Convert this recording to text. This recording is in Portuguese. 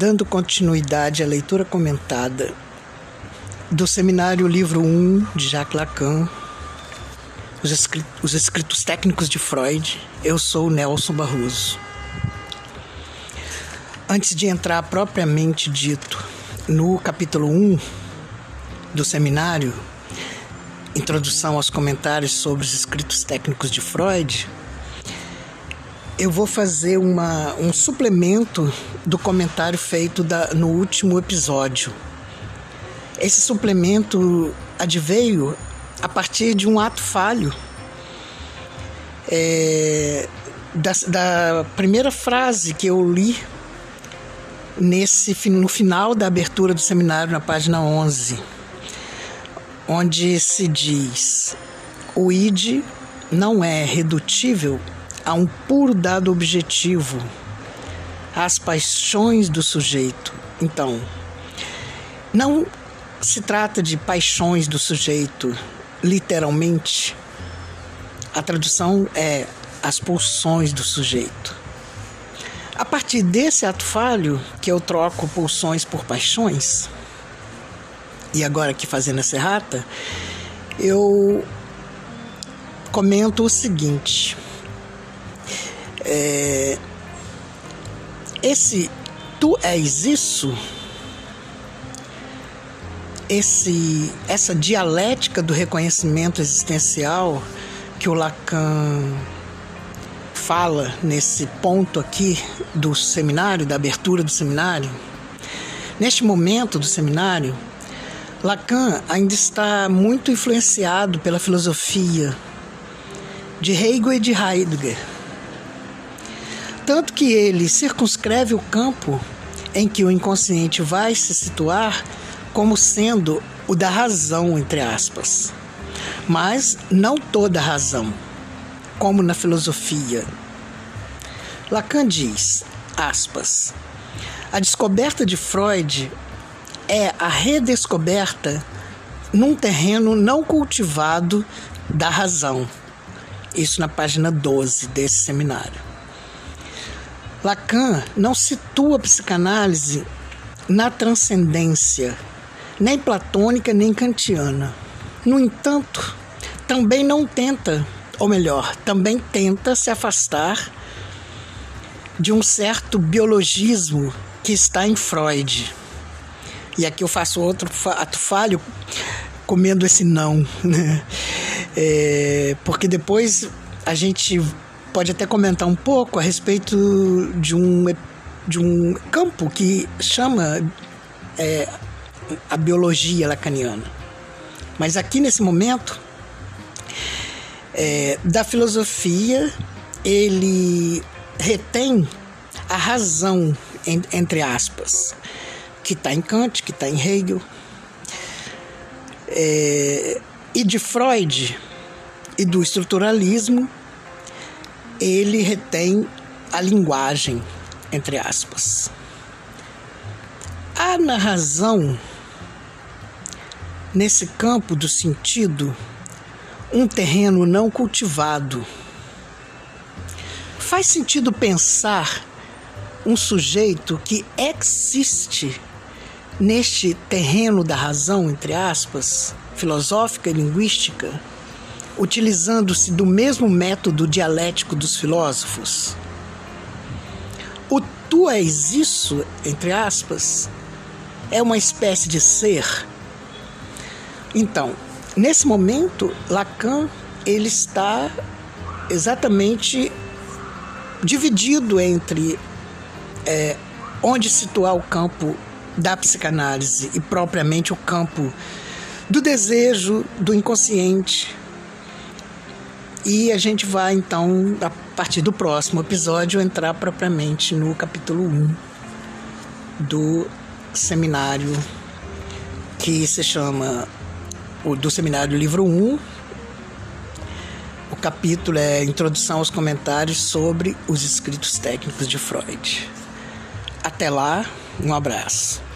dando continuidade à leitura comentada do seminário Livro 1 de Jacques Lacan, os escritos, os escritos técnicos de Freud, eu sou Nelson Barroso. Antes de entrar propriamente dito no capítulo 1 do seminário, Introdução aos comentários sobre os escritos técnicos de Freud, eu vou fazer uma, um suplemento do comentário feito da, no último episódio. Esse suplemento adveio a partir de um ato falho é, da, da primeira frase que eu li nesse, no final da abertura do seminário, na página 11, onde se diz: o id não é redutível a um puro dado objetivo, às paixões do sujeito. Então, não se trata de paixões do sujeito, literalmente. A tradução é as pulsões do sujeito. A partir desse ato falho, que eu troco pulsões por paixões, e agora aqui fazendo essa errata, eu comento o seguinte. É, esse tu és isso, esse, essa dialética do reconhecimento existencial que o Lacan fala nesse ponto aqui do seminário, da abertura do seminário, neste momento do seminário, Lacan ainda está muito influenciado pela filosofia de Hegel e de Heidegger tanto que ele circunscreve o campo em que o inconsciente vai se situar como sendo o da razão, entre aspas. Mas não toda razão, como na filosofia. Lacan diz, aspas, a descoberta de Freud é a redescoberta num terreno não cultivado da razão. Isso na página 12 desse seminário. Lacan não situa a psicanálise na transcendência, nem platônica nem kantiana. No entanto, também não tenta, ou melhor, também tenta se afastar de um certo biologismo que está em Freud. E aqui eu faço outro ato falho comendo esse não, né? É, porque depois a gente pode até comentar um pouco a respeito de um, de um campo que chama é, a biologia lacaniana. Mas aqui nesse momento, é, da filosofia, ele retém a razão, entre aspas, que está em Kant, que está em Hegel, é, e de Freud e do estruturalismo ele retém a linguagem, entre aspas. Há na razão, nesse campo do sentido, um terreno não cultivado. Faz sentido pensar um sujeito que existe neste terreno da razão, entre aspas, filosófica e linguística, utilizando-se do mesmo método dialético dos filósofos. O tu és isso, entre aspas, é uma espécie de ser. Então, nesse momento, Lacan ele está exatamente dividido entre é, onde situar o campo da psicanálise e propriamente o campo do desejo, do inconsciente, e a gente vai então, a partir do próximo episódio, entrar propriamente no capítulo 1 do seminário que se chama do seminário livro 1. O capítulo é Introdução aos comentários sobre os escritos técnicos de Freud. Até lá, um abraço.